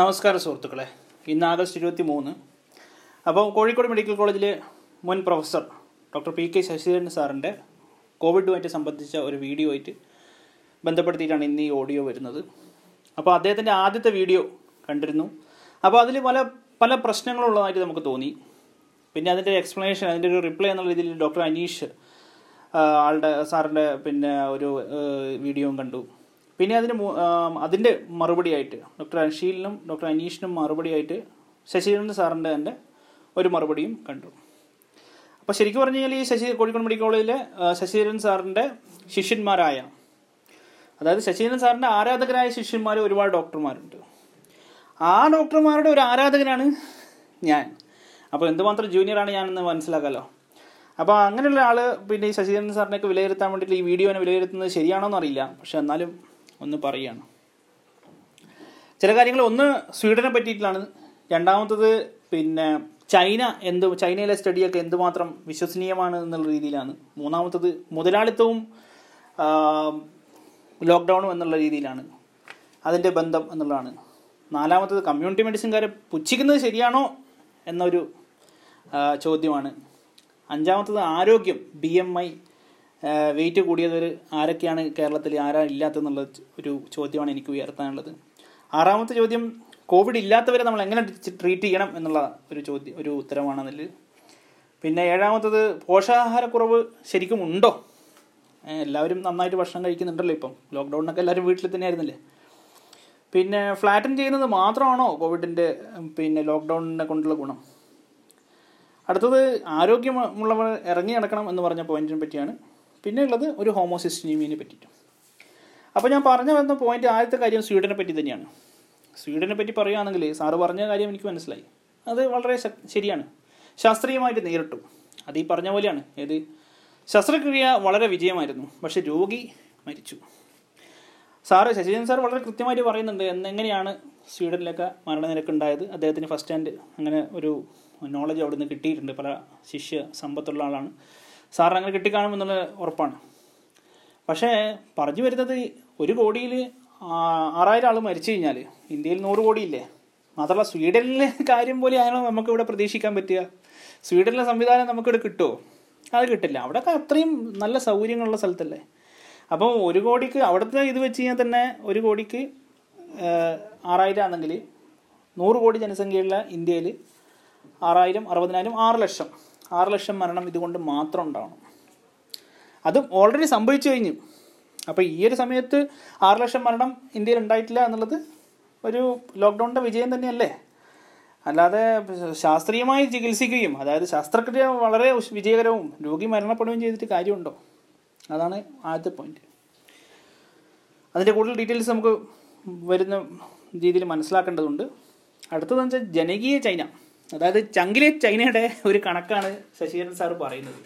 നമസ്കാരം സുഹൃത്തുക്കളെ. ഇന്ന് ആഗസ്റ്റ് ഇരുപത്തി മൂന്ന് അപ്പോൾ കോഴിക്കോട് മെഡിക്കൽ കോളേജിലെ മുൻ professor doctor P K Sasidharan സാറിന്റെ കോവിഡുമായിട്ട് സംബന്ധിച്ച ഒരു വീഡിയോ ആയിട്ട് ബന്ധപ്പെടുത്തിയിട്ടാണ് ഇന്ന് ഈ ഓഡിയോ വരുന്നത്. അപ്പോൾ അദ്ദേഹത്തിന്റെ ആദ്യത്തെ വീഡിയോ കണ്ടിരുന്നു. അപ്പോൾ അതിൽ പല പല പ്രശ്നങ്ങളുള്ളതായിട്ട് നമുക്ക് തോന്നി. പിന്നെ അതിന്റെ എക്സ്പ്ലനേഷൻ അതിന്റെ ഒരു റിപ്ലൈ എന്നുള്ള രീതിയിൽ ഡോക്ടർ അനീഷ് ആളുടെ സാറിന്റെ പിന്നെ ഒരു വീഡിയോയും കണ്ടു. പിന്നെ അതിന് അതിന്റെ മറുപടിയായിട്ട് ഡോക്ടർ അൻഷീലിനും ഡോക്ടർ അനീഷിനും മറുപടിയായിട്ട് ശശിധരൻ സാറിന്റെ തന്നെ ഒരു മറുപടിയും കണ്ടു. അപ്പോൾ ശരിക്കും പറഞ്ഞു കഴിഞ്ഞാൽ ഈ ശശി കോഴിക്കോട് മെഡിക്കൽ കോളേജിലെ ശശീന്ദ്രൻ സാറിന്റെ ശിഷ്യന്മാരായ അതായത് ശശിധരൻ സാറിന്റെ ആരാധകരായ ശിഷ്യന്മാർ ഒരുപാട് ഡോക്ടർമാരുണ്ട്. ആ ഡോക്ടർമാരുടെ ഒരു ആരാധകനാണ് ഞാൻ. അപ്പോൾ എന്തുമാത്രം ജൂനിയറാണ് ഞാനെന്ന് മനസ്സിലാക്കാമല്ലോ അപ്പോൾ അങ്ങനെയുള്ള ആൾ പിന്നെ ഈ ശശിധരൻ സാറിനെയൊക്കെ വിലയിരുത്താൻ വേണ്ടിയിട്ട് ഈ വീഡിയോനെ വിലയിരുത്തുന്നത് ശരിയാണോ എന്നറിയില്ല പക്ഷെ എന്നാലും ഒന്ന് പറയുകയാണ് ചില കാര്യങ്ങൾ ഒന്ന് സ്വീഡനെ പറ്റിയിട്ടാണ്. രണ്ടാമത്തത് പിന്നെ ചൈന എന്ത് ചൈനയിലെ സ്റ്റഡിയൊക്കെ എന്തുമാത്രം വിശ്വസനീയമാണ് എന്നുള്ള രീതിയിലാണ്. മൂന്നാമത്തത് മുതലാളിത്തവും ലോക്ക്ഡൗണും എന്നുള്ള രീതിയിലാണ് അതിന്റെ ബന്ധം എന്നുള്ളതാണ്. നാലാമത്തത് കമ്മ്യൂണിറ്റി മെഡിസിൻകാരെ പുച്ഛിക്കുന്നത് ശരിയാണോ എന്നൊരു ചോദ്യമാണ്. അഞ്ചാമത്തത് ആരോഗ്യം ബി എം ഐ വെയിറ്റ് കൂടിയവർ ആരൊക്കെയാണ് കേരളത്തിൽ ആരാ ഇല്ലാത്തെന്നുള്ള ഒരു ചോദ്യമാണ് എനിക്ക് ഉയർത്താനുള്ളത്. ആറാമത്തെ ചോദ്യം കോവിഡ് ഇല്ലാത്തവരെ നമ്മൾ എങ്ങനെ ട്രീറ്റ് ചെയ്യണം എന്നുള്ള ഒരു ചോദ്യം ഒരു ഉത്തരമാണ് അതിൽ പിന്നെ ഏഴാമത്തത് പോഷകാഹാരക്കുറവ് ശരിക്കും ഉണ്ടോ? എല്ലാവരും നന്നായിട്ട് ഭക്ഷണം കഴിക്കുന്നുണ്ടല്ലോ ഇപ്പം. ലോക്ക്ഡൗണിനൊക്കെ എല്ലാവരും വീട്ടിൽ തന്നെ ആയിരുന്നില്ലേ പിന്നെ ഫ്ലാറ്റൻ ചെയ്യുന്നത് മാത്രമാണോ കോവിഡിന്റെ പിന്നെ ലോക്ക്ഡൗണിനെ കൊണ്ടുള്ള ഗുണം? അടുത്തത് ആരോഗ്യമുള്ളവർ ഇറങ്ങി നടക്കണം എന്ന് പറഞ്ഞ പോയിന്റിനെ പറ്റിയാണ്. പിന്നെ ഉള്ളത് ഒരു ഹോമോസിസ്റ്റീമിയെ പറ്റിയിട്ടും. അപ്പോൾ ഞാൻ പറഞ്ഞു വന്ന പോയിന്റ് ആദ്യത്തെ കാര്യം സ്വീഡനെ പറ്റി തന്നെയാണ്. സ്വീഡനെ പറ്റി പറയുകയാണെങ്കിൽ സാറ് പറഞ്ഞ കാര്യം എനിക്ക് മനസ്സിലായി. അത് വളരെ ശരിയാണ്. ശാസ്ത്രീയമായിട്ട് നേരിട്ടു. അത് ഈ പറഞ്ഞ പോലെയാണ്. ഏത്? ശസ്ത്രക്രിയ വളരെ വിജയമായിരുന്നു. പക്ഷെ രോഗി മരിച്ചു. സാറ് ശശിധരൻ സാർ വളരെ കൃത്യമായിട്ട് പറയുന്നുണ്ട് എന്നെങ്ങനെയാണ് സ്വീഡനിലൊക്കെ മരണനിരക്ക് ഉണ്ടായത് അദ്ദേഹത്തിന് ഫസ്റ്റ് ഹാൻഡ് അങ്ങനെ ഒരു നോളജ് അവിടെ നിന്ന് കിട്ടിയിട്ടുണ്ട്. പല ശിഷ്യ സമ്പത്തുള്ള ആളാണ്. സാറിന് അങ്ങനെ കിട്ടിക്കാണുമെന്നുള്ള ഉറപ്പാണ്. പക്ഷേ പറഞ്ഞു വരുന്നത് ഒരു കോടിയിൽ ആറായിരം ആൾ മരിച്ചു കഴിഞ്ഞാൽ ഇന്ത്യയിൽ നൂറ് കോടിയില്ലേ? മാത്രമല്ല സ്വീഡനിലെ കാര്യം പോലെ ആണോ നമുക്ക് ഇവിടെ പ്രതീക്ഷിക്കാൻ പറ്റുക? സ്വീഡനിലെ സംവിധാനം നമുക്കിവിടെ കിട്ടുമോ അത് കിട്ടില്ല. അവിടെ അത്രയും നല്ല സൗകര്യങ്ങളുള്ള സ്ഥലത്തല്ലേ? അപ്പോൾ ഒരു കോടിക്ക് അവിടുത്തെ ഇത് വെച്ച് കഴിഞ്ഞാൽ തന്നെ ഒരു കോടിക്ക് ആറായിരം ആണെങ്കിൽ നൂറ് കോടി ജനസംഖ്യയുള്ള ഇന്ത്യയിൽ ആറായിരം അറുപതിനായിരം ആറ് ലക്ഷം. ആറ് ലക്ഷം മരണം ഇതുകൊണ്ട് മാത്രം ഉണ്ടാവണം. അതും ഓൾറെഡി സംഭവിച്ചു കഴിഞ്ഞു. അപ്പോൾ ഈ ഒരു സമയത്ത് ആറ് ലക്ഷം മരണം ഇന്ത്യയിൽ ഉണ്ടായിട്ടില്ല എന്നുള്ളത് ഒരു ലോക്ക്ഡൗണിന്റെ വിജയം തന്നെയല്ലേ? അല്ലാതെ ശാസ്ത്രീയമായി ചികിത്സിക്കുകയും അതായത് ശസ്ത്രക്രിയ വളരെ വിജയകരവും രോഗി മരണപ്പെടുകയും ചെയ്തിട്ട് കാര്യമുണ്ടോ? അതാണ് ആദ്യത്തെ പോയിന്റ് അതിന്റെ കൂടുതൽ ഡീറ്റെയിൽസ് നമുക്ക് വരുന്ന രീതിയിൽ മനസ്സിലാക്കേണ്ടതുണ്ട്. അടുത്തതെന്ന് വെച്ചാൽ ജനകീയ ചൈന. അതായത് ചങ്കിലെ ചൈനയുടെ ഒരു കണക്കാണ് ശശിധരൻ സാർ പറയുന്നത്.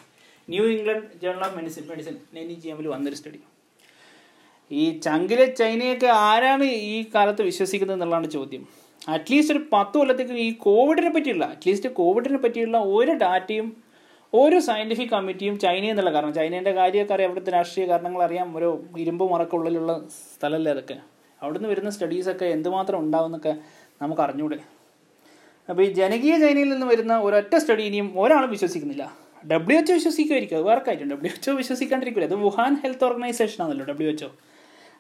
New England Journal of Medicine Medicine E G എമ്മിൽ വന്നൊരു സ്റ്റഡി ഈ ചങ്കിലെ ചൈനയൊക്കെ ആരാണ് ഈ കാലത്ത് വിശ്വസിക്കുന്നത് എന്നുള്ളതാണ് ചോദ്യം. അറ്റ്ലീസ്റ്റ് ഒരു പത്ത് കൊല്ലത്തേക്ക് ഈ കോവിഡിനെ പറ്റിയുള്ള അറ്റ്ലീസ്റ്റ് കോവിഡിനെ പറ്റിയുള്ള ഒരു ഡാറ്റയും ഒരു സയന്റിഫിക് കമ്മിറ്റിയും ചൈന എന്നുള്ള കാരണം ചൈനേന്റെ കാര്യമൊക്കെ അറിയാം അവിടുത്തെ രാഷ്ട്രീയ കാരണങ്ങൾ അറിയാം ഒരു ഇരുമ്പ് മറക്കുള്ളിലുള്ള സ്ഥലമല്ലേ അതൊക്കെ. അവിടുന്ന് വരുന്ന സ്റ്റഡീസൊക്കെ എന്തുമാത്രം ഉണ്ടാവുമെന്നൊക്കെ നമുക്ക് അറിഞ്ഞൂടെ. അപ്പോൾ ഈ ജനകീയ ചൈനയിൽ നിന്ന് വരുന്ന ഒരൊറ്റ സ്റ്റഡി ഇനിയും ഒരാളും വിശ്വസിക്കുന്നില്ല. ഡബ്ല്യു എച്ച് വിശ്വസിക്കുമായിരിക്കും. അത് വേറെ കാര്യം ഡബ്ല്യു എച്ച് വിശ്വസിക്കാണ്ടിരിക്കില്ല അത് വുഹാൻ ഹെൽത്ത് ഓർഗനൈസേഷൻ ആണല്ലോ ഡബ്ല്യു എച്ച്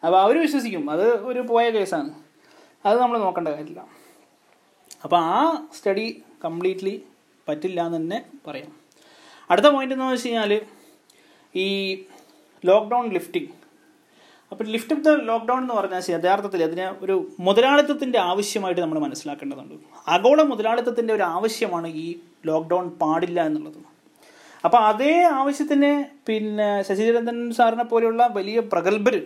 അപ്പോൾ അവർ വിശ്വസിക്കും. അത് ഒരു പോയ കേസാണ്. അത് നമ്മൾ നോക്കേണ്ട കാര്യമില്ല. അപ്പോൾ ആ സ്റ്റഡി കംപ്ലീറ്റ്ലി പറ്റില്ല എന്ന് തന്നെ പറയാം. അടുത്ത പോയിന്റ് എന്ന് വെച്ച് കഴിഞ്ഞാൽ ഈ ലോക്ക്ഡൗൺ ലിഫ്റ്റിംഗ്. അപ്പോൾ ലിഫ്റ്റ് ഓഫ് ദ ലോക്ക്ഡൗൺ എന്ന് പറഞ്ഞാൽ യഥാർത്ഥത്തിൽ അതിന് ഒരു മുതലാളിത്തത്തിന്റെ ആവശ്യമായിട്ട് നമ്മൾ മനസ്സിലാക്കേണ്ടതുണ്ട്. ആഗോള മുതലാളിത്തത്തിന്റെ ഒരു ആവശ്യമാണ് ഈ ലോക്ക്ഡൗൺ പാടില്ല എന്നുള്ളത്. അപ്പോൾ അതേ ആവശ്യത്തിന് പിന്നെ ശശിചരന്ദൻ സാറിനെ പോലെയുള്ള വലിയ പ്രഗത്ഭർ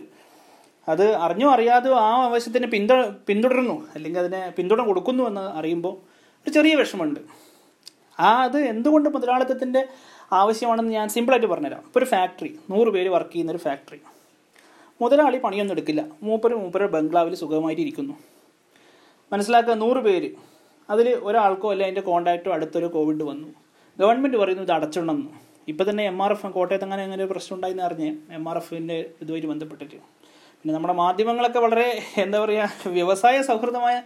അത് അറിഞ്ഞോ അറിയാതെയോ ആ ആവശ്യത്തിന് പിന്തു പിന്തുടരുന്നു അല്ലെങ്കിൽ അതിനെ പിന്തുണ കൊടുക്കുന്നു എന്ന് അറിയുമ്പോൾ ഒരു ചെറിയ വിഷമമുണ്ട്. ആ അത് എന്തുകൊണ്ട് മുതലാളിത്തത്തിന്റെ ആവശ്യമാണെന്ന് ഞാൻ സിമ്പിളായിട്ട് പറഞ്ഞുതരാം. ഇപ്പോൾ ഒരു ഫാക്ടറി നൂറ് പേര് വർക്ക് ചെയ്യുന്ന ഒരു ഫാക്ടറി മുതലാളി പണിയൊന്നും എടുക്കില്ല. മൂപ്പര് മൂപ്പര് ബംഗ്ലാവിൽ സുഖമായിട്ട് ഇരിക്കുന്നു മനസ്സിലാക്കുക നൂറ് പേര്. അതിൽ ഒരാൾക്കോ അല്ല അതിന്റെ കോണ്ടാക്റ്റോ അടുത്തൊരു കോവിഡ് വന്നു. ഗവൺമെന്റ് പറയുന്നു ഇത് അടച്ചിടണമെന്ന് ഇപ്പം തന്നെ എം ആർ എഫ് കോട്ടയത്ത് അങ്ങനെ അങ്ങനെ ഒരു പ്രശ്നം ഉണ്ടായിന്ന് അറിഞ്ഞ് എം ആർ എഫിന്റെ ഇതുമായിട്ട് ബന്ധപ്പെട്ടിട്ട്. പിന്നെ നമ്മുടെ മാധ്യമങ്ങളൊക്കെ വളരെ എന്താ പറയുക വ്യവസായ സൗഹൃദമായ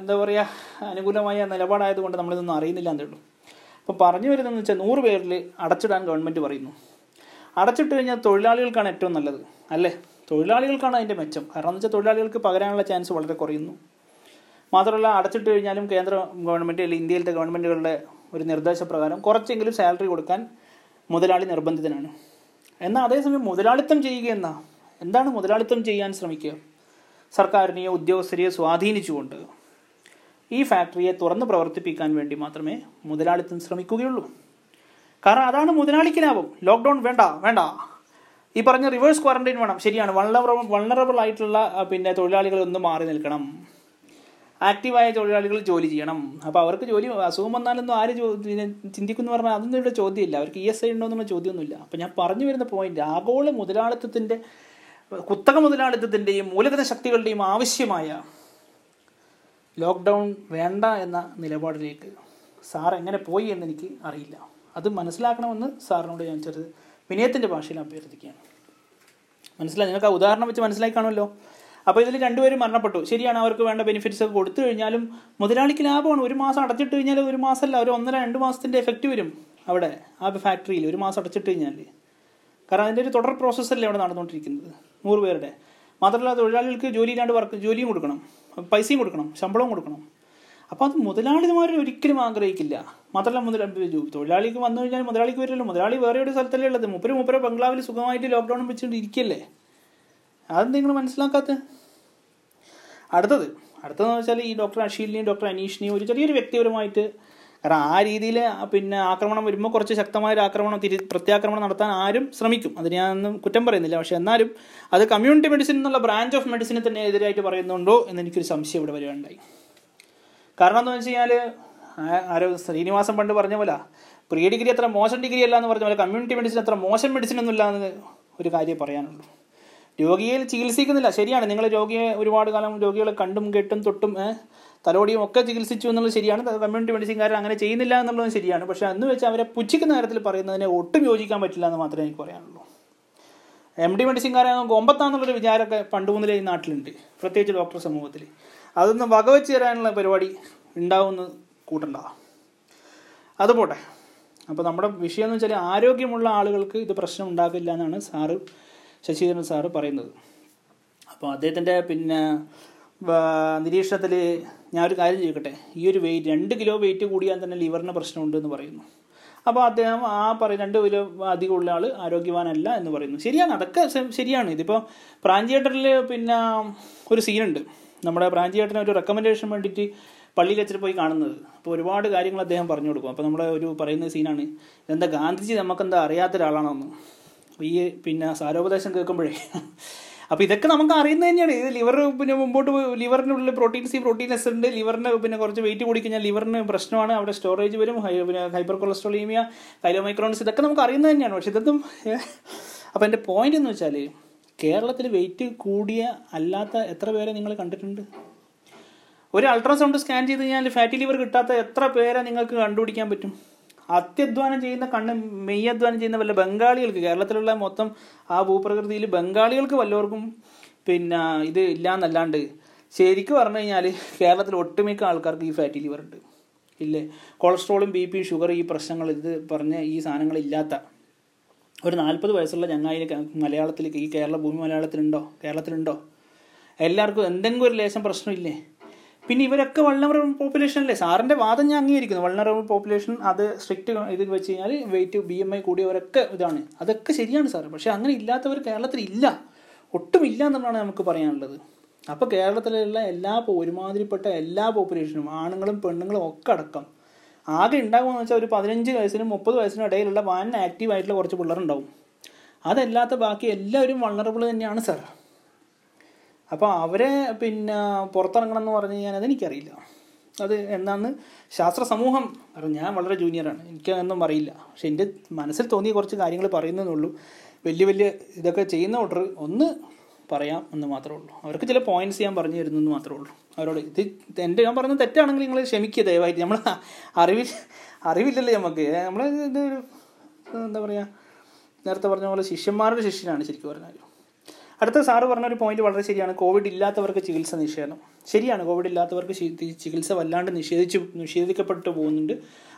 എന്താ പറയുക അനുകൂലമായ നിലപാടായതുകൊണ്ട് നമ്മളിതൊന്നും അറിയുന്നില്ല എന്നേ ഉള്ളൂ പറഞ്ഞു വരുന്നതെന്ന് വെച്ചാൽ നൂറ് പേരിൽ അടച്ചിടാൻ ഗവൺമെന്റ് പറയുന്നു. അടച്ചിട്ട് കഴിഞ്ഞാൽ തൊഴിലാളികൾക്കാണ് ഏറ്റവും നല്ലത് അല്ലേ? തൊഴിലാളികൾക്കാണ് അതിന്റെ മെച്ചം. കാരണം എന്ന് വെച്ചാൽ തൊഴിലാളികൾക്ക് പകരാനുള്ള ചാൻസ് വളരെ കുറയുന്നു. മാത്രമല്ല അടച്ചിട്ട് കഴിഞ്ഞാലും കേന്ദ്ര ഗവൺമെന്റ് അല്ലെങ്കിൽ ഇന്ത്യയിലത്തെ ഗവൺമെന്റുകളുടെ ഒരു നിർദ്ദേശപ്രകാരം കുറച്ചെങ്കിലും സാലറി കൊടുക്കാൻ മുതലാളി നിർബന്ധിതനാണ്. എന്നാൽ അതേസമയം മുതലാളിത്തം ചെയ്യുക എന്നാ? എന്താണ് മുതലാളിത്തം ചെയ്യാൻ ശ്രമിക്കുക? സർക്കാരിനെയോ ഉദ്യോഗസ്ഥരെയോ സ്വാധീനിച്ചുകൊണ്ട് ഈ ഫാക്ടറിയെ തുറന്ന് പ്രവർത്തിപ്പിക്കാൻ വേണ്ടി മാത്രമേ മുതലാളിത്തം ശ്രമിക്കുകയുള്ളൂ. കാരണം അതാണ് മുതലാളിക്ക് ലാഭം ലോക്ക്ഡൗൺ വേണ്ട വേണ്ട. ഈ പറഞ്ഞ റിവേഴ്സ് ക്വാറന്റൈൻ വേണം. ശരിയാണ്. വൾണറബിൾ വൾണറബിൾ ആയിട്ടുള്ള പിന്നെ തൊഴിലാളികൾ ഒന്ന് മാറി നിൽക്കണം. ആക്റ്റീവായ തൊഴിലാളികൾ ജോലി ചെയ്യണം. അപ്പോൾ അവർക്ക് ജോലി അസുഖം വന്നാലൊന്നും ആര് ചിന്തിക്കുന്നു പറഞ്ഞാൽ അതൊന്നും ഇവിടെ ചോദ്യമില്ല. അവർക്ക് ഇ എസ് ഐ ഉണ്ടോ എന്നുള്ള ചോദ്യമൊന്നുമില്ല. അപ്പോൾ ഞാൻ പറഞ്ഞു വരുന്ന പോയിന്റ് ആഗോള മുതലാളിത്തത്തിന്റെ കുത്തക മുതലാളിത്തത്തിന്റെയും മൂലധന ശക്തികളുടെയും ആവശ്യമായ ലോക്ക്ഡൗൺ വേണ്ട എന്ന നിലപാടിലേക്ക് സാർ എങ്ങനെ പോയി എന്നെനിക്ക് അറിയില്ല. അത് മനസ്സിലാക്കണമെന്ന് സാറിനോട് ഞാൻ ചെറുത് വിനയത്തിന്റെ ഭാഷയിൽ അഭ്യർത്ഥിക്കുകയാണ്. മനസ്സിലായി നിങ്ങൾക്ക് ആ ഉദാഹരണം വെച്ച് മനസ്സിലാക്കി കാണുമല്ലോ? അപ്പോൾ ഇതിൽ രണ്ടുപേരും മരണപ്പെട്ടു. ശരിയാണ് അവർക്ക് വേണ്ട ബെനിഫിറ്റ്സ് ഒക്കെ കൊടുത്തു കഴിഞ്ഞാലും മുതലാളിക്ക് ലാഭമാണ്. ഒരു മാസം അടച്ചിട്ട് കഴിഞ്ഞാൽ ഒരു മാസമല്ല ഒരു ഒന്നര രണ്ട് മാസത്തിന്റെ എഫക്റ്റ് വരും അവിടെ ആ ഫാക്ടറിയിൽ ഒരു മാസം അടച്ചിട്ട് കഴിഞ്ഞാൽ. കാരണം അതിന്റെ ഒരു തുടർ പ്രോസസ്സല്ലേ അവിടെ നടന്നുകൊണ്ടിരിക്കുന്നത്? നൂറ് പേരുടെ. മാത്രമല്ല തൊഴിലാളികൾക്ക് ജോലിയില്ലാണ്ട് വർക്ക് ജോലിയും കൊടുക്കണം. പൈസയും കൊടുക്കണം ശമ്പളവും കൊടുക്കണം. അപ്പോൾ അത് മുതലാളിമാർ ഒരിക്കലും ആഗ്രഹിക്കില്ല. മാത്രമല്ല മുതല തൊഴിലാളിക്ക് വന്നു കഴിഞ്ഞാൽ മുതലാളിക്ക് വരില്ലല്ലോ. മുതലാളി വേറെ ഒരു സ്ഥലത്തല്ലേ ഉള്ളത്. മുപ്പര് മുപ്പര ബംഗ്ലാവിൽ സുഖമായിട്ട് ലോക്ക്ഡൗൺ വെച്ചുകൊണ്ട് ഇരിക്കല്ലേ? അത് നിങ്ങൾ മനസ്സിലാക്കാത്ത അടുത്തത് അടുത്തതെന്ന് വെച്ചാൽ ഈ ഡോക്ടർ അഷീലിനെയും ഡോക്ടർ അനീഷിനെയും ഒരു ചെറിയൊരു വ്യക്തിപരമായിട്ട് കാരണം ആ രീതിയിൽ പിന്നെ ആക്രമണം വരുമ്പോൾ കുറച്ച് ശക്തമായ ഒരു ആക്രമണം തിരി പ്രത്യാക്രമണം നടത്താൻ ആരും ശ്രമിക്കും. അതിന് ഞാനൊന്നും കുറ്റം പറയുന്നില്ല. പക്ഷേ എന്നാലും അത് കമ്മ്യൂണിറ്റി മെഡിസിൻ എന്നുള്ള ബ്രാഞ്ച് ഓഫ് മെഡിസിനെ തന്നെ എതിരായിട്ട് പറയുന്നുണ്ടോ എന്ന് എനിക്കൊരു സംശയം ഇവിടെ വരികയുണ്ടായി. കാരണം എന്ന് വെച്ച് കഴിഞ്ഞാൽ ആരോ ശ്രീനിവാസൻ പണ്ട് പറഞ്ഞ പോലെ പ്രീ ഡിഗ്രി അത്ര മോശം ഡിഗ്രി അല്ല എന്ന് പറഞ്ഞ പോലെ കമ്മ്യൂണിറ്റി മെഡിസിൻ അത്ര മോശം മെഡിസിൻ ഒന്നും ഇല്ല എന്ന് ഒരു കാര്യം പറയാനുള്ളൂ രോഗിയെ ചികിത്സിക്കുന്നില്ല. ശരിയാണ് നിങ്ങൾ രോഗിയെ ഒരുപാട് കാലം രോഗികളെ കണ്ടും കെട്ടും തൊട്ടും തലോടിയും ഒക്കെ ചികിത്സിച്ചു എന്നുള്ളത് ശരിയാണ്. കമ്മ്യൂണിറ്റി മെഡിസിൻകാരൻ അങ്ങനെ ചെയ്യുന്നില്ല എന്നുള്ളതും ശരിയാണ്. പക്ഷേ അന്ന് വെച്ച് അവരെ പുച്ഛിക്കുന്ന കാര്യത്തിൽ പറയുന്നതിനെ ഒട്ടും യോജിക്കാൻ പറ്റില്ല എന്ന് മാത്രമേ എനിക്ക് പറയാനുള്ളൂ. എം ഡി മെഡിസിൻകാരെ കൊമ്പത്താന്നുള്ളൊരു വിചാരമൊക്കെ പണ്ട് മുതലേ ഈ നാട്ടിലുണ്ട്. പ്രത്യേകിച്ച് ഡോക്ടർ സമൂഹത്തിൽ അതൊന്ന് വകവെച്ച് തരാനുള്ള പരിപാടി ഉണ്ടാവുമെന്ന് കൂട്ടണ്ട. അത് പോട്ടെ. അപ്പോൾ നമ്മുടെ വിഷയം എന്ന് വെച്ചാൽ ആരോഗ്യമുള്ള ആളുകൾക്ക് ഇത് പ്രശ്നം ഉണ്ടാകില്ല എന്നാണ് സാറ് ശശിധരൻ സാറ് പറയുന്നത്. അപ്പോൾ അദ്ദേഹത്തിന്റെ പിന്നെ നിരീക്ഷണത്തിൽ ഞാൻ ഒരു കാര്യം ചോദിക്കട്ടെ. ഈ ഒരു വെയിറ്റ് രണ്ട് കിലോ വെയിറ്റ് കൂടിയാൽ തന്നെ ലിവറിന് പ്രശ്നമുണ്ട് എന്ന് പറയുന്നു. അപ്പോൾ അദ്ദേഹം ആ പറയും രണ്ട് കിലോ അധികമുള്ള ആൾ ആരോഗ്യവാനല്ല എന്ന് പറയുന്നു. ശരിയാണ് അതൊക്കെ ശരിയാണ്. ഇതിപ്പോൾ പ്രാഞ്ചിയേറ്ററിൽ പിന്നെ ഒരു സീനുണ്ട് നമ്മുടെ പ്രാഞ്ചിയേട്ടന് ഒരു റെക്കമെൻഡേഷൻ വേണ്ടിയിട്ട് പള്ളിയിൽ വെച്ചിട്ട് പോയി കാണുന്നത്. അപ്പോൾ ഒരുപാട് കാര്യങ്ങൾ അദ്ദേഹം പറഞ്ഞു കൊടുക്കും. അപ്പോൾ നമ്മുടെ ഒരു പറയുന്ന സീനാണ് എന്താ ഗാന്ധിജി നമുക്കെന്താ അറിയാത്ത ഒരാളാണെന്ന്. ഈ പിന്നെ സാരോപദേശം കേൾക്കുമ്പോഴേ അപ്പോൾ ഇതൊക്കെ നമുക്ക് അറിയുന്നത് തന്നെയാണ്. ഇത് ലിവർ പിന്നെ മുമ്പോട്ട് ലിവറിനുള്ളിൽ പ്രോട്ടീൻ സി പ്രോട്ടീൻ എസ് ഉണ്ട്. ലിവറിന് പിന്നെ കുറച്ച് വെയിറ്റ് കൂടി കഴിഞ്ഞാൽ ലിവറിന് പ്രശ്നമാണ്. അവിടെ സ്റ്റോറേജ് വരും. പിന്നെ ഹൈപ്പർ കൊളസ്ട്രോളീമിയ കൈലോമൈക്രോൺസ് ഇതൊക്കെ നമുക്ക് അറിയുന്നത് തന്നെയാണ്. പക്ഷെ ഇതൊന്നും അപ്പോൾ എന്റെ പോയിന്റ് എന്ന് വെച്ചാൽ കേരളത്തിൽ വെയിറ്റ് കൂടിയ അല്ലാത്ത എത്ര പേരെ നിങ്ങൾ കണ്ടിട്ടുണ്ട്? ഒരു അൾട്രാസൗണ്ട് സ്കാൻ ചെയ്ത് കഴിഞ്ഞാൽ ഫാറ്റി ലിവർ കിട്ടാത്ത എത്ര പേരെ നിങ്ങൾക്ക് കണ്ടുപിടിക്കാൻ പറ്റും? അത്യധ്വാനം ചെയ്യുന്ന കണ്ണ് മെയ്യധ്വാനം ചെയ്യുന്ന വല്ല ബംഗാളികൾക്ക് കേരളത്തിലുള്ള മൊത്തം ആ ഭൂപ്രകൃതിയിൽ ബംഗാളികൾക്ക് വല്ലവർക്കും പിന്നെ ഇത് ഇല്ലാന്നല്ലാണ്ട് ശരിക്കും പറഞ്ഞു കഴിഞ്ഞാൽ കേരളത്തിൽ ഒട്ടുമിക്ക ആൾക്കാർക്ക് ഈ ഫാറ്റി ലിവർ ഉണ്ട്. ഇല്ലേ? കൊളസ്ട്രോളും ബി പി ഷുഗർ ഈ പ്രശ്നങ്ങൾ ഇത് പറഞ്ഞ ഈ സാധനങ്ങളില്ലാത്ത ഒരു നാൽപ്പത് വയസ്സുള്ള ചങ്ങായിന് ക- മലയാളത്തിൽ ഈ കേരള ഭൂമി മലയാളത്തിലുണ്ടോ? കേരളത്തിലുണ്ടോ? എല്ലാവർക്കും എന്തെങ്കിലും ഒരു ലേശം പ്രശ്നമില്ലേ? പിന്നെ ഇവരൊക്കെ വൾണറബിൾ പോപ്പുലേഷൻ അല്ലേ? സാറിന്റെ വാദം ഞാൻ അംഗീകരിക്കുന്നു. വൾണറബിൾ പോപ്പുലേഷൻ അത് സ്ട്രിക്റ്റ് ഇതിൽ വെച്ച് കഴിഞ്ഞാൽ വെയിറ്റ് ബി എം ഐ കൂടിയവരൊക്കെ ഇതാണ്. അതൊക്കെ ശരിയാണ് സാർ പക്ഷേ അങ്ങനെ ഇല്ലാത്തവർ കേരളത്തിൽ ഇല്ല. ഒട്ടും ഇല്ല എന്നുള്ളതാണ് നമുക്ക് പറയാനുള്ളത്. അപ്പോൾ കേരളത്തിലുള്ള എല്ലാ ഒരുമാതിരിപ്പെട്ട എല്ലാ പോപ്പുലേഷനും ആണുങ്ങളും പെണ്ണുങ്ങളും ഒക്കെ അടക്കം ആകെ ഉണ്ടാകുമെന്ന് വെച്ചാൽ ഒരു പതിനഞ്ച് വയസ്സിനും മുപ്പത് വയസ്സിനും ഇടയിലുള്ള വൻ ആക്റ്റീവ് ആയിട്ടുള്ള കുറച്ച് പിള്ളേരുണ്ടാവും. അതല്ലാത്ത ബാക്കി എല്ലാവരും വൾണറബിൾ തന്നെയാണ് സാർ അപ്പോൾ അവരെ പിന്നെ പുറത്തിറങ്ങണം എന്ന് പറഞ്ഞു കഴിഞ്ഞാൽ അതെനിക്കറിയില്ല. അത് എന്താന്ന് ശാസ്ത്ര സമൂഹം കാരണം ഞാൻ വളരെ ജൂനിയറാണ് എനിക്ക് ഒന്നും അറിയില്ല. പക്ഷെ എന്റെ മനസ്സിൽ തോന്നിയ കുറച്ച് കാര്യങ്ങൾ പറയുന്നതെന്നുള്ളൂ വലിയ വലിയ ഇതൊക്കെ ചെയ്യുന്ന ഓർഡർ ഒന്ന് പറയാം എന്ന് മാത്രമേ ഉള്ളൂ. അവർക്ക് ചില പോയിന്റ്സ് ഞാൻ പറഞ്ഞു തരുന്നു എന്ന് മാത്രമേ ഉള്ളൂ. അവരോട് ഇത് എന്റെ ഞാൻ പറയുന്നത് തെറ്റാണെങ്കിൽ നിങ്ങൾ ക്ഷമിക്കുക ദയവായിട്ട്. നമ്മൾ അറിവിൽ അറിവില്ലല്ലോ നമുക്ക്. നമ്മൾ ഇതൊരു എന്താ പറയുക നേരത്തെ പറഞ്ഞ പോലെ ശിഷ്യന്മാരുടെ ശിഷ്യനാണ് ശരിക്കും പറഞ്ഞാൽ അടുത്ത സാറ് പറഞ്ഞ ഒരു പോയിന്റ് വളരെ ശരിയാണ്. കോവിഡ് ഇല്ലാത്തവർക്ക് ചികിത്സ നിഷേധം. ശരിയാണ് കോവിഡ് ഇല്ലാത്തവർക്ക് ചികിത്സ വല്ലാണ്ട് നിഷേധിച്ചു നിഷേധിക്കപ്പെട്ടു പോകുന്നുണ്ട്.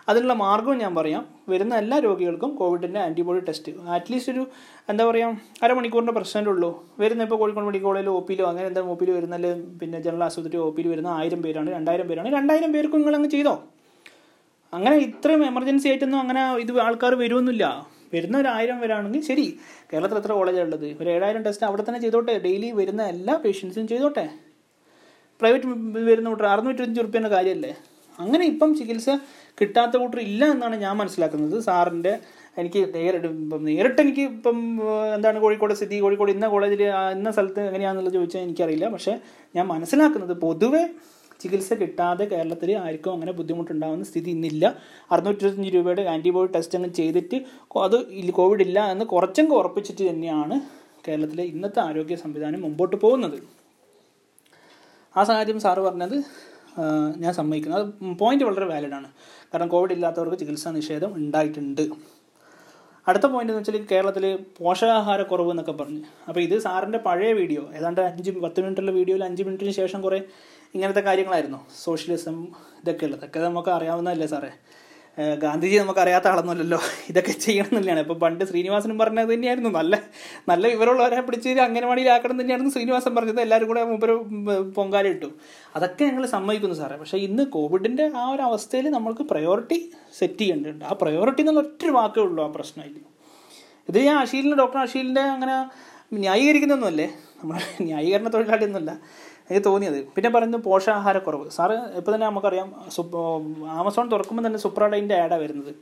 അതിനുള്ള മാർഗവും ഞാൻ പറയാം. വരുന്ന എല്ലാ രോഗികൾക്കും കോവിഡിന്റെ ആന്റിബോഡി ടെസ്റ്റ് അറ്റ്ലീസ്റ്റ് ഒരു എന്താ പറയുക അരമണിക്കൂറിന്റെ പ്രശ്നമേ ഉള്ളൂ. വരുന്ന ഇപ്പോൾ കോഴിക്കോട് മെഡിക്കൽ കോളേജിലോ ഒ പിയിലോ അങ്ങനെ എന്താ ഒ പിയിൽ വരുന്ന പിന്നെ ജനറൽ ആശുപത്രി ഒ പിയിൽ വരുന്ന ആയിരം പേരാണ് രണ്ടായിരം പേരാണ്. രണ്ടായിരം പേർക്കും നിങ്ങൾ അങ്ങ് ചെയ്തോ? അങ്ങനെ ഇത്രയും എമർജൻസി ആയിട്ടൊന്നും അങ്ങനെ ഇത് ആൾക്കാർ വരുമൊന്നുമില്ല വരുന്ന ഒരു ആയിരം വരാണെങ്കിൽ ശരി കേരളത്തിൽ എത്ര കോളേജാണ് ഉള്ളത്? ഒരു ഏഴായിരം ടെസ്റ്റ് അവിടെ തന്നെ ചെയ്തോട്ടെ ഡെയിലി വരുന്ന എല്ലാ പേഷ്യൻസും ചെയ്തോട്ടെ. പ്രൈവറ്റ് വരുന്ന കൂട്ടർ അറുന്നൂറ്റഞ്ച് റുപ്യേന്റെ കാര്യമല്ലേ അങ്ങനെ ഇപ്പം ചികിത്സ കിട്ടാത്ത കൂട്ടർ ഇല്ല എന്നാണ് ഞാൻ മനസ്സിലാക്കുന്നത്. സാറിന്റെ എനിക്ക് നേരിട്ട് എനിക്ക് ഇപ്പം എന്താണ് കോഴിക്കോട് സ്ഥിതി? കോഴിക്കോട് ഇന്ന കോളേജിൽ ഇന്ന സ്ഥലത്ത് എങ്ങനെയാണെന്നുള്ളത് ചോദിച്ചാൽ എനിക്കറിയില്ല. പക്ഷേ ഞാൻ മനസ്സിലാക്കുന്നത് പൊതുവെ ചികിത്സ കിട്ടാതെ കേരളത്തിൽ ആർക്കും അങ്ങനെ ബുദ്ധിമുട്ടുണ്ടാകുന്ന സ്ഥിതി ഇന്നില്ല. അറുന്നൂറ്റി രൂപയുടെ ആന്റിബോഡി ടെസ്റ്റ് അങ്ങ് ചെയ്തിട്ട് അത് കോവിഡ് ഇല്ല എന്ന് കുറച്ചെങ്കിൽ ഉറപ്പിച്ചിട്ട് തന്നെയാണ് കേരളത്തിലെ ഇന്നത്തെ ആരോഗ്യ സംവിധാനം മുമ്പോട്ട് പോകുന്നത്. ആ സാഹചര്യം സാറ് പറഞ്ഞത് ഞാൻ സമ്മതിക്കുന്നു. അത് പോയിന്റ് വളരെ വാലിഡാണ് കാരണം കോവിഡ് ഇല്ലാത്തവർക്ക് ചികിത്സാ നിഷേധം ഉണ്ടായിട്ടുണ്ട്. അടുത്ത പോയിന്റ് എന്ന് വെച്ചാൽ കേരളത്തിൽ പോഷകാഹാരക്കുറവ് എന്നൊക്കെ പറഞ്ഞു. അപ്പോൾ ഇത് സാറിന്റെ പഴയ വീഡിയോ ഏതാണ്ട് അഞ്ച് പത്ത് മിനിറ്റുള്ള വീഡിയോയിൽ അഞ്ച് മിനിറ്റിന് ശേഷം കുറേ ഇങ്ങനത്തെ കാര്യങ്ങളായിരുന്നു. സോഷ്യലിസം ഇതൊക്കെ ഉള്ളത്. ഇതൊക്കെ നമുക്ക് അറിയാവുന്നതല്ലേ സാറേ? ഗാന്ധിജി നമുക്ക് അറിയാത്ത ആളൊന്നുമല്ലല്ലോ. ഇതൊക്കെ ചെയ്യണമെന്നില്ലാണ് ഇപ്പോൾ പണ്ട് ശ്രീനിവാസനും പറഞ്ഞത് തന്നെയായിരുന്നു. നല്ല നല്ല വിവരമുള്ളവരെ പിടിച്ച് അംഗനവാടിയിലാക്കണം തന്നെയായിരുന്നു ശ്രീനിവാസൻ പറഞ്ഞത്. എല്ലാവരും കൂടെ മുമ്പ് പൊങ്കാല ഇട്ടു. അതൊക്കെ ഞങ്ങൾ സമ്മതിക്കുന്നു സാറേ. പക്ഷേ ഇന്ന് കോവിഡിന്റെ ആ ഒരു അവസ്ഥയിൽ നമ്മൾക്ക് പ്രയോറിറ്റി സെറ്റ് ചെയ്യേണ്ടതുണ്ട്. ആ പ്രയോറിറ്റി എന്നുള്ള ഒറ്റ വാക്കേ ഉള്ളൂ ആ പ്രശ്നമായിട്ട്. ഇത് ഞാൻ അഷീലിന്റെ ഡോക്ടർ അഷീലിന്റെ അങ്ങനെ ന്യായീകരിക്കുന്നൊന്നുമല്ലേ? നമ്മൾ ന്യായീകരണ തൊഴിലാളിയൊന്നുമല്ല. എനിക്ക് തോന്നിയത്. പിന്നെ പറയുന്നത് പോഷകാഹാരക്കുറവ്. സാറ് ഇപ്പോൾ തന്നെ നമുക്കറിയാം ആമസോൺ തുറക്കുമ്പോൾ തന്നെ സുപ്രാഡൈന്റെ ആഡാണ് വരുന്നത്.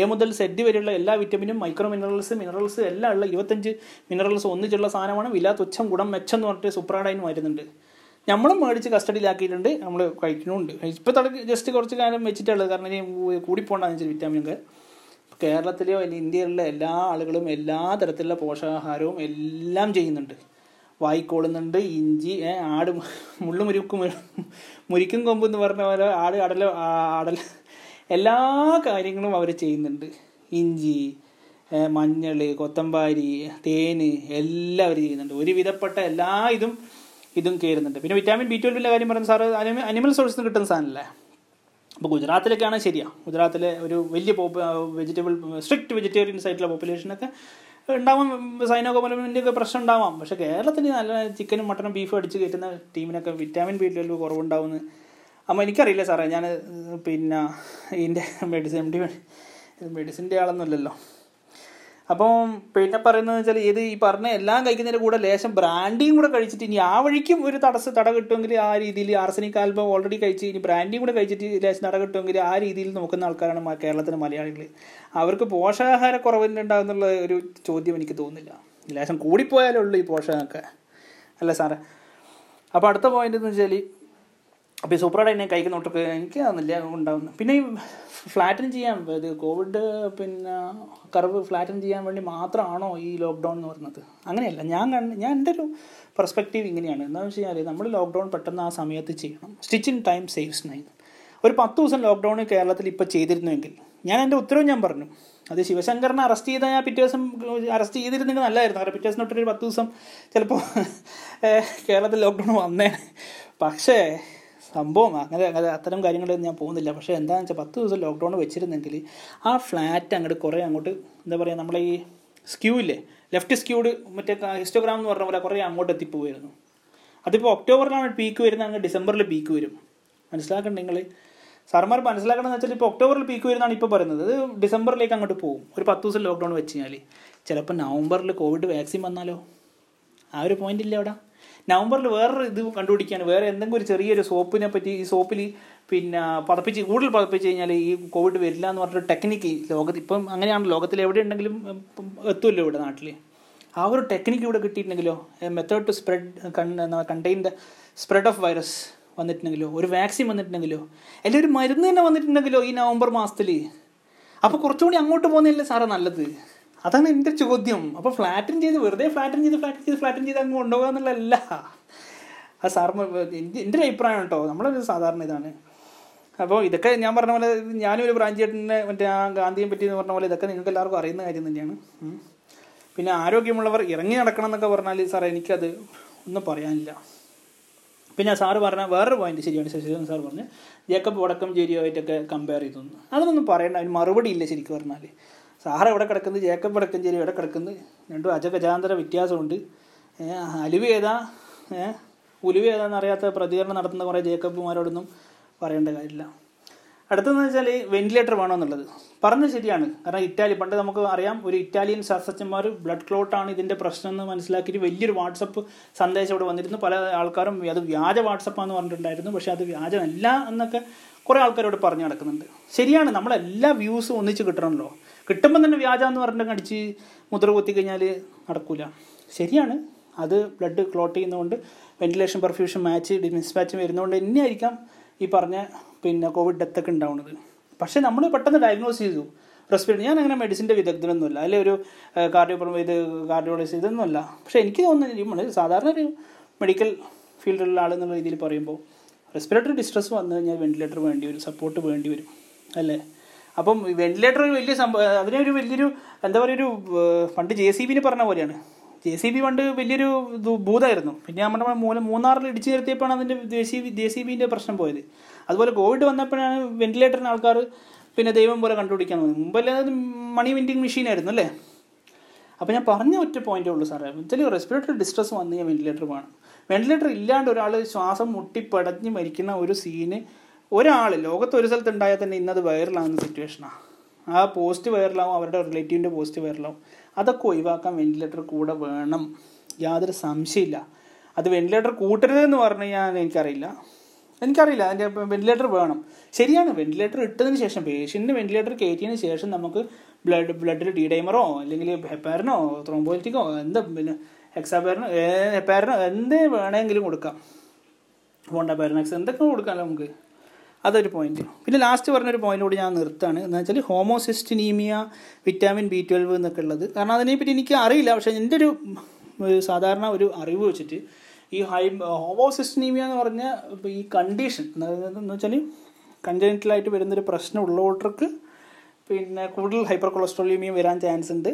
എ മുതൽ സെഡ് വരെയുള്ള എല്ലാ വിറ്റമിനും മൈക്രോ മിനറൽസ് മിനറൽസ് എല്ലാം ഉള്ള ഇരുപത്തഞ്ച് മിനറൽസ് ഒന്നിച്ചുള്ള സാധനമാണ് വില തുച്ഛം ഗുണം മെച്ചം എന്ന് പറഞ്ഞിട്ട് സുപ്രാഡൈൻ വരുന്നുണ്ട്. നമ്മളും മേടിച്ച് കസ്റ്റഡിയിലാക്കിയിട്ടുണ്ട് നമ്മൾ കഴിക്കുന്നുണ്ട്. ഇപ്പോൾ തടക്ക് ജസ്റ്റ് കുറച്ച് കാലം വെച്ചിട്ടുള്ളത്. കാരണം ഇനി കൂടിപ്പോണ്ടെന്ന് വെച്ചാൽ വിറ്റാമിനൊക്കെ കേരളത്തിലെയോ അല്ലെങ്കിൽ ഇന്ത്യയിലുള്ള എല്ലാ ആളുകളും എല്ലാ തരത്തിലുള്ള പോഷകാഹാരവും എല്ലാം ചെയ്യുന്നുണ്ട്. വായിക്കോളുന്നുണ്ട്. ഇഞ്ചി ആട് മുള്ളു മുരുക്കും മുരിക്കും കൊമ്പ് എന്ന് പറഞ്ഞ പോലെ ആട് അടല അടല എല്ലാ കാര്യങ്ങളും അവർ ചെയ്യുന്നുണ്ട്. ഇഞ്ചി മഞ്ഞൾ കൊത്തമ്പാരി തേന് എല്ലാം അവർ ചെയ്യുന്നുണ്ട്. ഒരുവിധപ്പെട്ട എല്ലാ ഇതും ഇതും കയറുന്നുണ്ട് പിന്നെ വിറ്റാമിൻ ബി ട്വൽവിന്റെ കാര്യം പറയുന്ന സാറ് അനിമൽ സോഴ്സിൽ നിന്ന് കിട്ടുന്ന സാധനമല്ലേ? അപ്പോൾ ഗുജറാത്തിലൊക്കെയാണ് ശരിയാണ് ഗുജറാത്തിലെ ഒരു വലിയ പോപ്പു വെജിറ്റബിൾ സ്ട്രിക്റ്റ് വെജിറ്റേറിയൻസ് ആയിട്ടുള്ള പോപ്പുലേഷനൊക്കെ ഉണ്ടാവാം സൈനോകോമലമിന്റെ ഒക്കെ പ്രശ്നം ഉണ്ടാവാം. പക്ഷേ കേരളത്തിൽ നല്ല ചിക്കനും മട്ടനും ബീഫും അടിച്ച് കയറ്റുന്ന ടീമിനൊക്കെ വിറ്റാമിൻ ബി ട്വൽവ് കുറവുണ്ടാവുമെന്ന് അപ്പോൾ എനിക്കറിയില്ല സാറേ. ഞാൻ പിന്നെ ഇതിന്റെ മെഡിസിൻ എം ഡി മെഡിസിന്റെ ആളൊന്നുമല്ലല്ലോ. അപ്പം പിന്നെ പറയുന്നത് വെച്ചാൽ ഇത് ഈ പറഞ്ഞ എല്ലാം കഴിക്കുന്നതിന്റെ കൂടെ ലേശം ബ്രാൻഡിയും കൂടെ കഴിച്ചിട്ട് ഇനി ആ വഴിക്കും ഒരു തടസ്സ തട കിട്ടുമെങ്കിൽ ആ രീതിയിൽ ആർസനിക് ആൽബം ഓൾറെഡി കഴിച്ച് ഇനി ബ്രാൻഡിയും കൂടെ കഴിച്ചിട്ട് ലേശം തട കിട്ടുമെങ്കിൽ ആ രീതിയിൽ നോക്കുന്ന ആൾക്കാരാണ് കേരളത്തിലെ മലയാളികൾ അവർക്ക് പോഷകാഹാര കുറവുണ്ടാകുന്നുള്ള ഒരു ചോദ്യം എനിക്ക് തോന്നുന്നില്ല. ലേശം കൂടിപ്പോയാലേ ഉള്ളൂ ഈ പോഷകമൊക്കെ അല്ല സാറേ. അപ്പോൾ അടുത്ത പോയിന്റ് എന്ന് വെച്ചാൽ അപ്പോൾ ഈ സൂപ്പറായിട്ട് കഴിക്കുന്ന ഒട്ടൊക്കെ എനിക്ക് അതൊന്നുമില്ല ഉണ്ടാവുന്നത് പിന്നെ ഈ ഫ്ലാറ്റൻ ചെയ്യാൻ ഇത് കോവിഡ് പിന്നെ കർവ് ഫ്ലാറ്റൻ ചെയ്യാൻ വേണ്ടി മാത്രമാണോ ഈ ലോക്ക്ഡൗൺ എന്ന് പറയുന്നത്? അങ്ങനെയല്ല ഞാൻ കണ്ട് ഞാൻ എന്റെ ഒരു പെർസ്പെക്റ്റീവ് ഇങ്ങനെയാണ്. എന്താണെന്ന് വെച്ച് കഴിഞ്ഞാൽ നമ്മൾ ലോക്ക്ഡൗൺ പെട്ടെന്ന് ആ സമയത്ത് ചെയ്യണം. Stitch in time saves nine ഒരു പത്ത് ദിവസം ലോക്ക്ഡൗൺ കേരളത്തിൽ ഇപ്പോൾ ചെയ്തിരുന്നുവെങ്കിൽ ഞാൻ എന്റെ ഉത്തരവ് ഞാൻ പറഞ്ഞു. അത് ശിവശങ്കറിനെ അറസ്റ്റ് ചെയ്ത ഞാൻ പിറ്റേ ദിവസം അറസ്റ്റ് ചെയ്തിരുന്നെങ്കിൽ നല്ലതായിരുന്നു കാരണം പിറ്റേ ദിവസം തൊട്ടൊരു പത്ത് ദിവസം ചിലപ്പോൾ കേരളത്തിൽ ലോക്ക്ഡൗൺ വന്നേ പക്ഷേ സംഭവം അങ്ങനെ അങ്ങനെ അത്തരം കാര്യങ്ങളൊന്നും ഞാൻ പോകുന്നില്ല. പക്ഷേ എന്താണെന്ന് വെച്ചാൽ പത്ത് ദിവസം ലോക്ക്ഡൗൺ വെച്ചിരുന്നെങ്കിൽ ആ ഫ്ലാറ്റ് അങ്ങോട്ട് കുറേ അങ്ങോട്ട് എന്താ പറയുക നമ്മളെ ഈ സ്ക്യൂ ഇല്ലേ? ലെഫ്റ്റ് സ്ക്യൂഡ് മറ്റേ ഹിസ്റ്റോഗ്രാം എന്ന് പറഞ്ഞ പോലെ കുറേ അങ്ങോട്ട് എത്തിപ്പോയിരുന്നു അതിപ്പോൾ ഒക്ടോബറിലാണ് പീക്ക് വരുന്നത് അങ്ങ് ഡിസംബറിൽ പീക്ക് വരും. മനസ്സിലാക്കണ്ട നിങ്ങൾ സാർമാർ മനസ്സിലാക്കണമെന്ന് വെച്ചാൽ ഇപ്പോൾ ഒക്ടോബറിൽ പീക്ക് വരുന്നതാണ് ഇപ്പോൾ പറയുന്നത്. അത് ഡിസംബറിലേക്ക് അങ്ങോട്ട് പോകും ഒരു പത്ത് ദിവസം ലോക്ക്ഡൗൺ വെച്ച് കഴിഞ്ഞാൽ ചിലപ്പോൾ നവംബറിൽ കോവിഡ് വാക്സിൻ വന്നാലോ? ആ ഒരു പോയിന്റ് ഇല്ല അവിടെ. നവംബറിൽ വേറൊരു ഇത് കണ്ടുപിടിക്കുകയാണ് വേറെ എന്തെങ്കിലും ഒരു ചെറിയൊരു സോപ്പിനെ പറ്റി ഈ സോപ്പിൽ പിന്നെ പതപ്പിച്ച് കൂടുതൽ പതപ്പിച്ച് കഴിഞ്ഞാൽ ഈ കോവിഡ് വരില്ല എന്ന് പറഞ്ഞൊരു ടെക്നിക്ക് ലോകത്ത് ഇപ്പം അങ്ങനെയാണ്. ലോകത്തിൽ എവിടെ ഉണ്ടെങ്കിലും എത്തുമല്ലോ ഇവിടെ നാട്ടിൽ ആ ഒരു ടെക്നിക്ക് ഇവിടെ കിട്ടിയിട്ടുണ്ടെങ്കിലോ method to spread contain the spread of virus വന്നിട്ടുണ്ടെങ്കിലോ ഒരു വാക്സിൻ വന്നിട്ടുണ്ടെങ്കിലോ അല്ലെങ്കിൽ ഒരു മരുന്ന് തന്നെ വന്നിട്ടുണ്ടെങ്കിലോ ഈ നവംബർ മാസത്തിൽ അപ്പോൾ കുറച്ചുകൂടി അങ്ങോട്ട് പോകുന്നതല്ലേ സാറേ നല്ലത്? അതാണ് എന്റെ ചോദ്യം. അപ്പോൾ ഫ്ലാറ്റൻ ചെയ്ത് വെറുതെ ഫ്ലാറ്റൻ ചെയ്ത് ഫ്ലാറ്റൻ ചെയ്ത് ഫ്ലാറ്റൻ ചെയ്ത് അങ്ങ് കൊണ്ടുപോകുക എന്നുള്ളതല്ല. ആ സാറ് എന്റെ ഒരു അഭിപ്രായം കേട്ടോ. നമ്മളൊരു സാധാരണ ഇതാണ്. അപ്പോൾ ഇതൊക്കെ ഞാൻ പറഞ്ഞ പോലെ ഞാനും ഒരു ബ്രാഞ്ച് ചേട്ടന്റെ മറ്റേ ആ ഗാന്ധിയെ പറ്റി എന്ന് പറഞ്ഞ പോലെ ഇതൊക്കെ നിങ്ങൾക്ക് എല്ലാവർക്കും അറിയുന്ന കാര്യം തന്നെയാണ്. പിന്നെ ആരോഗ്യമുള്ളവർ ഇറങ്ങി നടക്കണം എന്നൊക്കെ പറഞ്ഞാൽ സാറേ എനിക്കത് ഒന്നും പറയാനില്ല. പിന്നെ സാറ് പറഞ്ഞ വേറൊരു പോയിന്റ് ശരിയാണ് ശശിധരൻ സാർ പറഞ്ഞ്. ജേക്കബ് വടക്കം വടക്കംചേരിയുമായിട്ടൊക്കെ കമ്പയർ ചെയ്തു. അതിനൊന്നും അതൊന്നും പറയണ്ട. അതിന് മറുപടി ഇല്ല ശരിക്കും പറഞ്ഞാൽ സാറ് എവിടെ കിടക്കുന്നത് ജേക്കബ് വടക്കഞ്ചേരി എവിടെ കിടക്കുന്നത് രണ്ടും അജഗജാന്തര വ്യത്യാസമുണ്ട്. അലുവ ഏതാ? ഉലുവ ഏതാന്ന് അറിയാത്ത പ്രതികരണം നടത്തുന്ന കുറേ ജേക്കബ്മാരോടൊന്നും പറയേണ്ട കാര്യമില്ല. അടുത്തതെന്ന് വെച്ചാൽ വെന്റിലേറ്റർ വേണമെന്നുള്ളത്. പറഞ്ഞത് ശരിയാണ്. കാരണം ഇറ്റാലി പണ്ട് നമുക്ക് അറിയാം ഒരു ഇറ്റാലിയൻ ശാസ്ത്രജ്ഞന്മാർ ബ്ലഡ് ക്ലോട്ടാണ് ഇതിന്റെ പ്രശ്നം എന്ന് മനസ്സിലാക്കിയിട്ട് വലിയൊരു വാട്സപ്പ് സന്ദേശം ഇവിടെ വന്നിരുന്നു. പല ആൾക്കാരും അത് വ്യാജ വാട്സപ്പാന്ന് പറഞ്ഞിട്ടുണ്ടായിരുന്നു. പക്ഷേ അത് വ്യാജമല്ല എന്നൊക്കെ കുറേ ആൾക്കാരോട് പറഞ്ഞു നടക്കുന്നുണ്ട്. ശരിയാണ് നമ്മളെല്ലാ വ്യൂസും ഒന്നിച്ച് കിട്ടണമല്ലോ. കിട്ടുമ്പോൾ തന്നെ വ്യാജം എന്ന് പറഞ്ഞിട്ട് അടിച്ച് മുദ്ര കുത്തി കഴിഞ്ഞാൽ നടക്കൂല. ശരിയാണ്. അത് ബ്ലഡ് ക്ലോട്ട് ചെയ്യുന്നതുകൊണ്ട് വെന്റിലേഷൻ പെർഫ്യൂഷൻ മാച്ച് മിസ്മാച്ച് വരുന്നതുകൊണ്ട് തന്നെയായിരിക്കാം ഈ പറഞ്ഞ പിന്നെ കോവിഡ് ഡെത്തൊക്കെ ഉണ്ടാവുന്നത്. പക്ഷേ നമ്മൾ പെട്ടെന്ന് ഡയഗ്നോസ് ചെയ്തു. റെസ്പിറേറ്ററി ഞാൻ അങ്ങനെ മെഡിസിന്റെ വിദഗ്ധനൊന്നുമില്ല. അല്ലെ ഒരു കാർഡിയോ ഇത് കാർഡിയോളജിസ്റ്റ് ഇതൊന്നുമല്ല. പക്ഷേ എനിക്ക് തോന്നുന്നത് നമ്മൾ സാധാരണ ഒരു മെഡിക്കൽ ഫീൽഡിലുള്ള ആളെന്നുള്ള രീതിയിൽ പറയുമ്പോൾ റെസ്പിറേറ്ററി ഡിസ്ട്രസ് വന്നു കഴിഞ്ഞാൽ വെന്റിലേറ്റർ വേണ്ടി വരും സപ്പോർട്ട് വേണ്ടി വരും. അല്ലേ? അപ്പം വെന്റിലേറ്റർ ഒരു വലിയ സംഭവം അതിനൊരു വലിയൊരു എന്താ പറയുക ഒരു പണ്ട് ജെ സി ബിന് പറഞ്ഞ പോലെയാണ്. ജെ സി ബി പണ്ട് വലിയൊരു ഭൂതമായിരുന്നു പിന്നെ നമ്മുടെ മൂല മൂന്നാറിൽ ഇടിച്ചു നിർത്തിയപ്പോഴാണ് അതിന്റെ സി ജെ സി ബിന്റെ പ്രശ്നം പോയത്. അതുപോലെ കോവിഡ് വന്നപ്പോഴാണ് വെന്റിലേറ്ററിന് ആൾക്കാർ പിന്നെ ദൈവം പോലെ കണ്ടുപിടിക്കാൻ തോന്നി മുമ്പല്ലേ അത് മണി മെഷീൻ ആയിരുന്നു അല്ലേ? അപ്പോൾ ഞാൻ പറഞ്ഞ ഒറ്റ പോയിന്റേ ഉള്ളൂ സാറേ. വെച്ചാൽ റെസ്പിറേറ്ററി ഡിസ്ട്രസ് വന്നു കഴിഞ്ഞാൽ വെന്റിലേറ്റർ വേണം വെന്റിലേറ്റർ ഇല്ലാണ്ട് ഒരാൾ ശ്വാസം മുട്ടി പടഞ്ഞ് മരിക്കുന്ന ഒരു സീന് ഒരാൾ ലോകത്ത് ഒരു സ്ഥലത്ത് ഉണ്ടായാൽ തന്നെ ഇന്നത് വൈറലാകുന്ന സിറ്റുവേഷനാണ് ആ. പോസ്റ്റ് വൈറലാവും അവരുടെ റിലേറ്റീവിന്റെ പോസ്റ്റ് വൈറലാവും. അതൊക്കെ ഒഴിവാക്കാൻ വെന്റിലേറ്റർ കൂടെ വേണം. യാതൊരു സംശയമില്ല. അത് വെന്റിലേറ്റർ കൂട്ടരുതെന്ന് പറഞ്ഞു കഴിഞ്ഞാൽ എനിക്കറിയില്ല. എനിക്കറിയില്ല അതിന്റെ വെന്റിലേറ്റർ വേണം. ശരിയാണ് വെന്റിലേറ്റർ ഇട്ടതിന് ശേഷം പേഷ്യന്റിന് വെന്റിലേറ്റർ കയറ്റിയതിന് ശേഷം നമുക്ക് ബ്ലഡ് ബ്ലഡിൽ ഡി ഡൈമറോ അല്ലെങ്കിൽ ഹെപ്പാരനോ ത്രോംബോലിറ്റിക്കോ എന്താ പിന്നെ ഹെക്സാപാരനോ ഹെപ്പാരനോ എന്തേ വേണമെങ്കിലും കൊടുക്കാം. ഫോണ്ടാപാരനക്സ് എന്തൊക്കെ കൊടുക്കാമല്ലോ നമുക്ക്? അതൊരു പോയിന്റ് പിന്നെ ലാസ്റ്റ് പറഞ്ഞൊരു പോയിന്റ് കൂടി ഞാൻ നിർത്താണ് എന്ന് വെച്ചാൽ ഹോമോസിസ്റ്റിനീമിയ വിറ്റാമിൻ ബി ട്വൽവ് എന്നൊക്കെ ഉള്ളത്. കാരണം അതിനെപ്പറ്റി എനിക്ക് അറിയില്ല. പക്ഷേ എന്റെ ഒരു സാധാരണ ഒരു അറിവ് വെച്ചിട്ട് ഈ ഹൈ ഹോമോസിസ്റ്റിനീമിയ എന്ന് പറഞ്ഞ ഈ കണ്ടീഷൻ എന്ന് വെച്ചാൽ കൺജനിറ്റലായിട്ട് വരുന്നൊരു പ്രശ്നം ഉള്ളവർക്ക് പിന്നെ കൂടുതൽ ഹൈപ്പർ കൊളസ്ട്രോളിമിയും വരാൻ ചാൻസ് ഉണ്ട്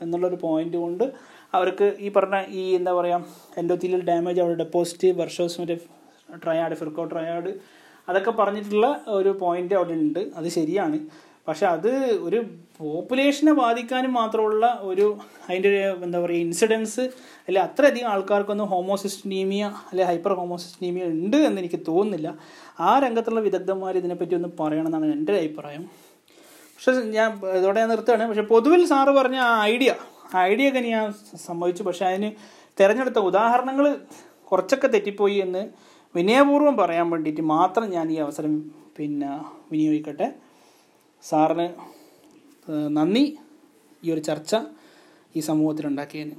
എന്നുള്ളൊരു പോയിന്റ് കൊണ്ട് അവർക്ക് ഈ പറഞ്ഞ ഈ എന്താ പറയുക എൻഡോത്തീലിയൽ ഡാമേജ് അവിടെ ഡെപ്പോസിറ്റ് വർഷോസ് മറ്റേ ട്രയാഡ് ഫിർക്കോ ട്രയാഡ് അതൊക്കെ പറഞ്ഞിട്ടുള്ള ഒരു പോയിന്റ് അവിടെ ഉണ്ട്. അത് ശരിയാണ്. പക്ഷെ അത് ഒരു പോപ്പുലേഷനെ ബാധിക്കാനും മാത്രമുള്ള ഒരു അതിന്റെ ഒരു എന്താ പറയുക ഇൻസിഡൻസ് അല്ലെ അത്രയധികം ആൾക്കാർക്കൊന്നും ഹോമോസിസ്റ്റീമിയ അല്ലെ ഹൈപ്പർ ഹോമോസിസ്റ്റീമിയ ഉണ്ട് എന്ന് എനിക്ക് തോന്നുന്നില്ല. ആ രംഗത്തുള്ള വിദഗ്ധന്മാർ ഇതിനെപ്പറ്റി ഒന്ന് പറയണമെന്നാണ് എന്റെ അഭിപ്രായം. പക്ഷെ ഞാൻ ഇതോടെ ഞാൻ നിർത്തുകയാണ്. പക്ഷെ പൊതുവിൽ സാറ് പറഞ്ഞ ആ ഐഡിയ ഐഡിയ ഒക്കെ ഞാൻ സമ്മതിച്ചു പക്ഷെ അതിന് തിരഞ്ഞെടുത്ത ഉദാഹരണങ്ങൾ കുറച്ചൊക്കെ തെറ്റിപ്പോയി എന്ന് വിനയപൂർവം പറയാൻ വേണ്ടിയിട്ട് മാത്രം ഞാൻ ഈ അവസരം പിന്നെ വിനിയോഗിക്കട്ടെ. സാറിന് നന്ദി. ഈ ഒരു ചർച്ച ഈ സമൂഹത്തിൽ സമൂഹത്തിലുണ്ടാക്കിയതിന്.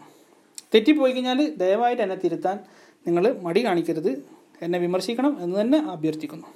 തെറ്റിപ്പോയി കഴിഞ്ഞാൽ ദയവായിട്ട് എന്നെ തിരുത്താൻ നിങ്ങൾ മടി കാണിക്കരുത്. എന്നെ വിമർശിക്കണം എന്ന് തന്നെ അഭ്യർത്ഥിക്കുന്നു.